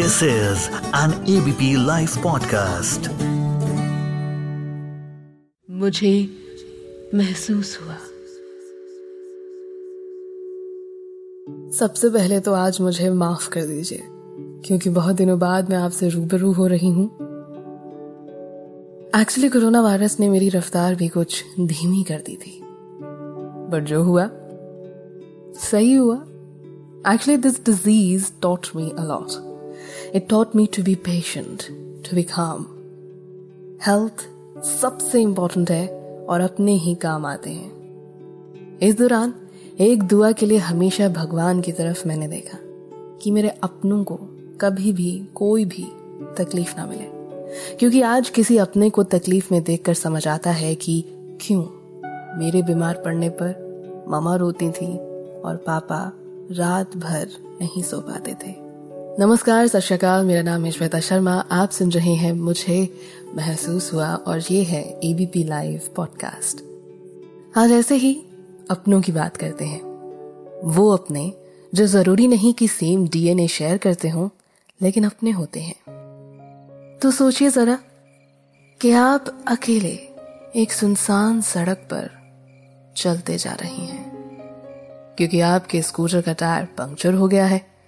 This is an ABP live podcast मुझे महसूस हुआ। सबसे पहले तो आज मुझे माफ़ कर दीजिए क्योंकि बहुत दिनों बाद मैं आपसे रूबरू हो रही हूँ। एक्चुअली कोरोना वायरस ने मेरी रफ्तार भी कुछ धीमी कर दी थी। बट जो हुआ सही हुआ। Actually this disease taught me a lot it taught me to be patient to be calm health सबसे इंपॉर्टेंट है और अपने ही काम आते हैं। इस दौरान एक दुआ के लिए हमेशा भगवान की तरफ़ मैंने देखा कि मेरे अपनों को कभी भी, कोई भी तकलीफ़ ना मिले। क्योंकि आज किसी अपने को तकलीफ़ में देखकर समझ आता है कि क्यों मेरे बीमार पड़ने पर मामा रोती थी और पापा रात भर नहीं सो पाते थे। नमस्कार, सत मेरा नाम है श्वेता शर्मा। आप सुन रहे हैं मुझे महसूस हुआ और ये है एबीपी लाइव पॉडकास्ट आज ऐसे ही अपनों की बात करते हैं। वो अपने, जो ज़रूरी नहीं कि सेम डीएनए शेयर करते हो, लेकिन अपने होते हैं। तो सोचिए जरा कि आप अकेले एक सुनसान सड़क पर चलते जा रही हैं। क्योंकि आपके स्कूटर का टायर पंक्चर हो गया है।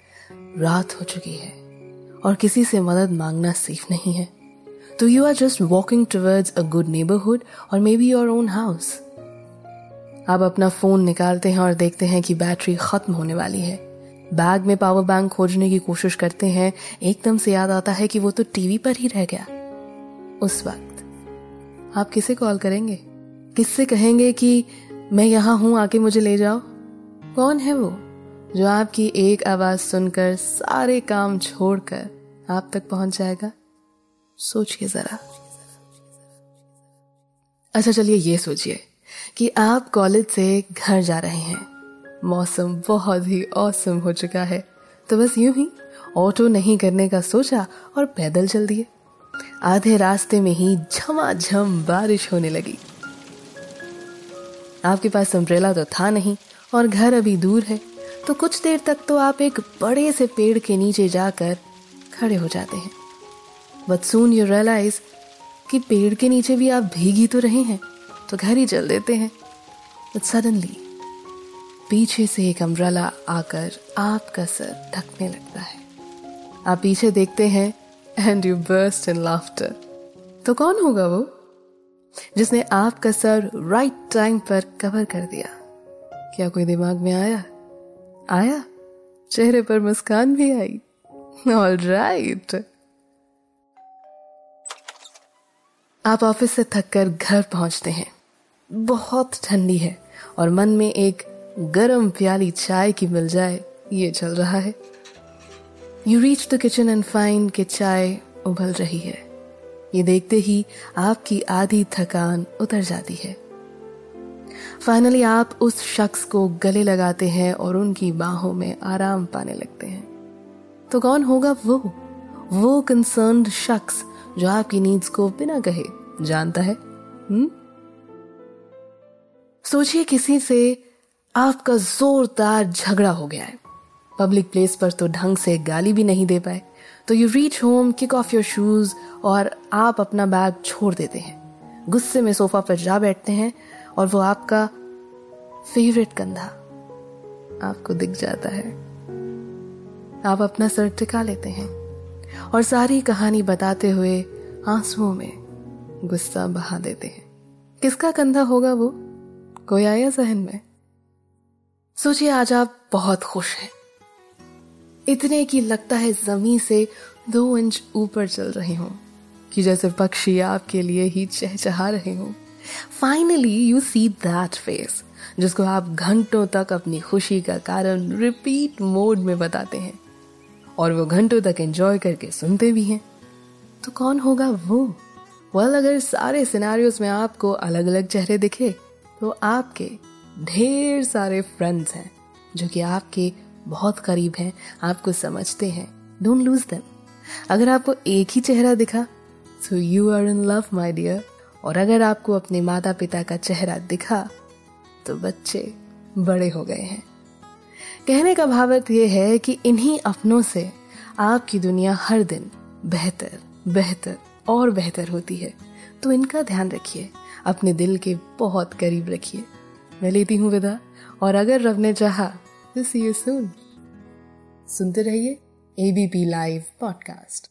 रात हो चुकी है और किसी से मदद मांगना सेफ़ नहीं है। तो you are just walking towards a good neighbourhood और may be your own house आप अपना फ़ोन निकालते हैं और देखते हैं कि बैटरी खत्म होने वाली है। बैग में पावर बैंक खोजने की कोशिश करते हैं, एकदम से याद आता है कि वो तो टीवी पर ही रह गया। उस वक्त आप किसे कॉल करेंगे? किससे कहेंगे कि मैं यहाँ हूँ, आके मुझे ले जाओ? कौन है वो? जो आपकी एक आवाज़ सुनकर सारे काम छोड़कर आप तक पहुँच जाएगा? सोचिए जरा। अच्छा चलिए ये सोचिए कि आप कॉलेज से घर जा रहे हैं। मौसम बहुत ही औसम हो चुका है। तो बस यूँ ही ऑटो नहीं करने का सोचा और पैदल चल दिए। आधे रास्ते में ही झमाझम बारिश होने लगी। आपके पास अम्ब्रेला तो था नहीं और घर अभी दूर है। तो कुछ देर तक तो आप एक बड़े से पेड़ के नीचे जाकर खड़े हो जाते हैं। बट सून यू रियलाइज़ कि पेड़ के नीचे भी आप भीगी तो रहे हैं तो घर ही चल देते हैं। बट सडनली पीछे से एक अम्ब्रेला आकर आपका सर ढकने लगता है। आप पीछे देखते हैं and you burst in laughter तो कौन होगा वो? जिसने आपका सर राइट टाइम पर कवर कर दिया। क्या कोई दिमाग में आया? आया। चेहरे पर मुस्कान भी आई। ऑल राइट आप ऑफ़िस से थककर घर पहुँचते हैं। बहुत ठंडी है और मन में एक गरम प्याली चाय की मिल जाए, ये चल रहा है। You reach the kitchen and find कि चाय उबल रही है। ये देखते ही आपकी आधी थकान उतर जाती है। फाइनली आप उस शख्स को गले लगाते हैं और उनकी बाहों में आराम पाने लगते हैं। तो कौन होगा वो? वो कंसर्न शख्स जो आपकी नीड्स को बिना कहे जानता है। हम्म? सोचिए किसी से आपका जोरदार झगड़ा हो गया है। पब्लिक प्लेस पर तो ढंग से गाली भी नहीं दे पाए। तो you reach home kick off your shoes और आप अपना बैग छोड़ देते हैं। गुस्से में सोफा पर जा बैठते हैं। और वो आपका फेवरेट कंधा आपको दिख जाता है। आप अपना सर टिका लेते हैं और सारी कहानी बताते हुए आंसुओं में गुस्सा बहा देते हैं। किसका कंधा होगा वो? कोई आया जहन में? सोचिए, आज आप बहुत खुश हैं। इतने की लगता है ज़मीन से दो इंच ऊपर चल रहे हो कि जैसे पक्षी आपके लिए ही चहचहा रहे हो। Finally you see that face जिसको आप घंटों तक अपनी खुशी का कारण रिपीट मोड में बताते हैं। और वो घंटों तक एंजॉय करके सुनते भी हैं। तो कौन होगा वो? वेल well, अगर सारे सिनारियोस में आपको अलग अलग चेहरे दिखे तो आपके ढेर सारे फ्रेंड्स हैं जो कि आपके बहुत करीब हैं आपको समझते हैं। डोंट लूज देम अगर आपको एक ही चेहरा दिखा so you are in love my dear और अगर आपको अपने माता पिता का चेहरा दिखा तो बच्चे बड़े हो गए हैं। कहने का भावत यह है कि इन्हीं अपनों से आपकी दुनिया हर दिन बेहतर बेहतर और बेहतर होती है। तो इनका ध्यान रखिए, अपने दिल के बहुत करीब रखिए। मैं लेती हूँ विदा, और अगर रब ने चाहा तो सी यू सून सुनते रहिए ABP live podcast